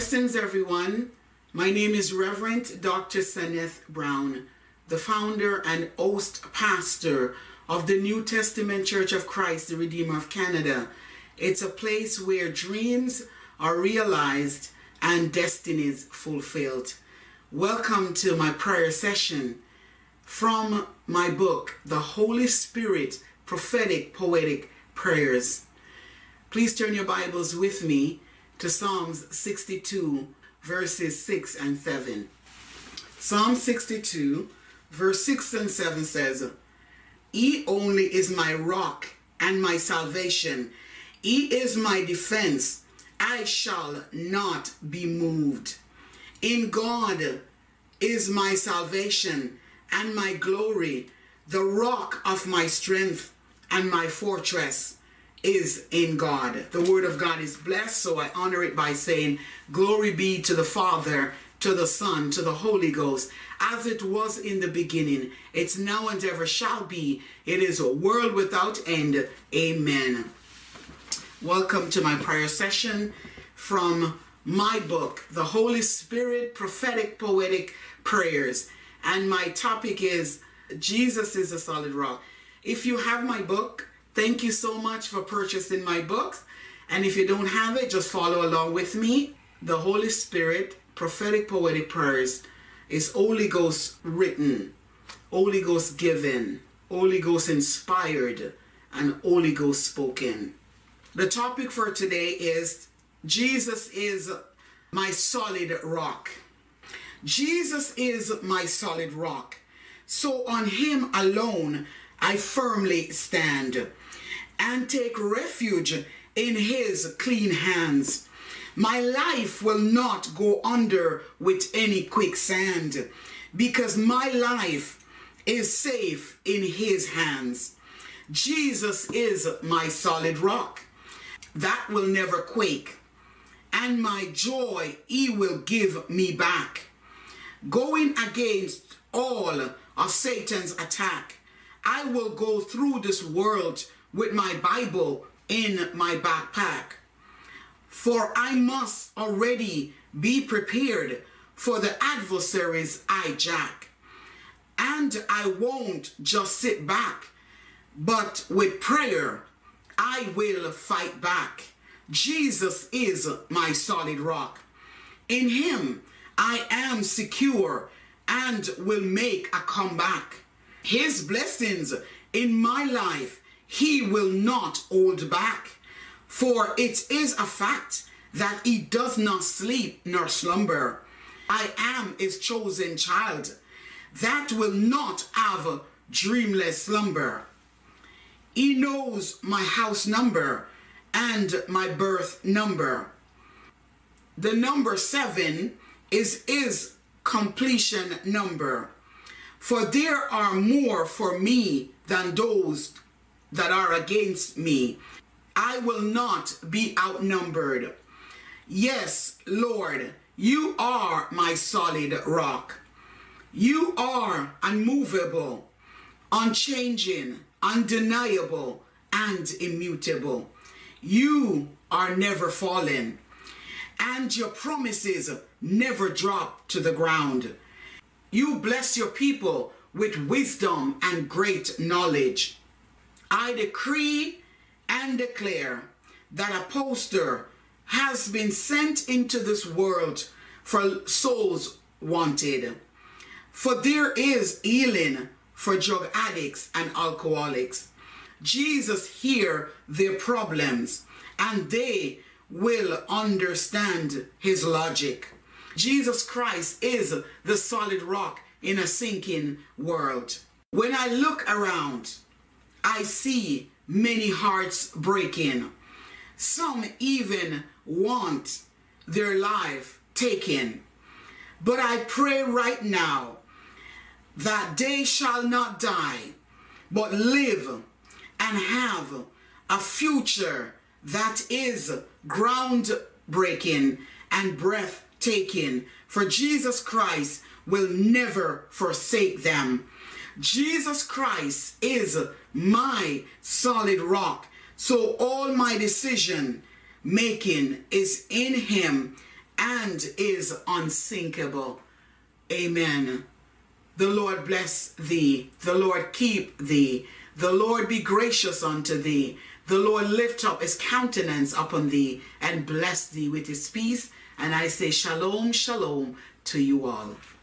Blessings, everyone. My name is Reverend Dr. Senneth Brown, the founder and host pastor of the New Testament Church of Christ, the Redeemer of Canada. It's a place where dreams are realized and destinies fulfilled. Welcome to my prayer session from my book, The Holy Spirit Prophetic Poetic Prayers. Please turn your Bibles with me to Psalms 62, verses 6 and 7. Psalm 62, verse 6 and 7 says, He only is my rock and my salvation. He is my defense. I shall not be moved. In God is my salvation and my glory, the rock of my strength and my fortress is in God. The word of God is blessed, so I honor it by saying, Glory be to the Father, to the Son, to the Holy Ghost, as it was in the beginning, it's now and ever shall be. It is a world without end. Amen. Welcome to my prayer session from my book, The Holy Spirit Prophetic Poetic Prayers. And my topic is Jesus is a solid rock. If you have my book, Thank you so much for purchasing my books. And if you don't have it, just follow along with me. The Holy Spirit, Prophetic Poetic Prayers, is Holy Ghost written, Holy Ghost given, Holy Ghost inspired, and Holy Ghost spoken. The topic for today is Jesus is my solid rock. Jesus is my solid rock. So on him alone I firmly stand and take refuge in his clean hands. My life will not go under with any quicksand because my life is safe in his hands. Jesus is my solid rock that will never quake, and my joy he will give me back. Going against all of Satan's attack, I will go through this world with my Bible in my backpack. For I must already be prepared for the adversaries I jack. And I won't just sit back, but with prayer, I will fight back. Jesus is my solid rock. In him, I am secure and will make a comeback. His blessings in my life he will not hold back. For it is a fact that he does not sleep nor slumber. I am his chosen child that will not have dreamless slumber. He knows my house number and my birth number. The number seven is his completion number. For there are more for me than those that are against me. I will not be outnumbered. Yes, Lord, you are my solid rock. You are unmovable, unchanging, undeniable, and immutable. You are never fallen, and your promises never drop to the ground. You bless your people with wisdom and great knowledge. I decree and declare that a poster has been sent into this world for souls wanted. For there is healing for drug addicts and alcoholics. Jesus hear their problems and they will understand his logic. Jesus Christ is the solid rock in a sinking world. When I look around, I see many hearts breaking. Some even want their life taken. But I pray right now that they shall not die, but live and have a future that is groundbreaking and breathtaking. For Jesus Christ will never forsake them. Jesus Christ is my solid rock. So all my decision making is in him and is unsinkable. Amen. The Lord bless thee. The Lord keep thee. The Lord be gracious unto thee. The Lord lift up his countenance upon thee and bless thee with his peace. And I say, Shalom, Shalom to you all.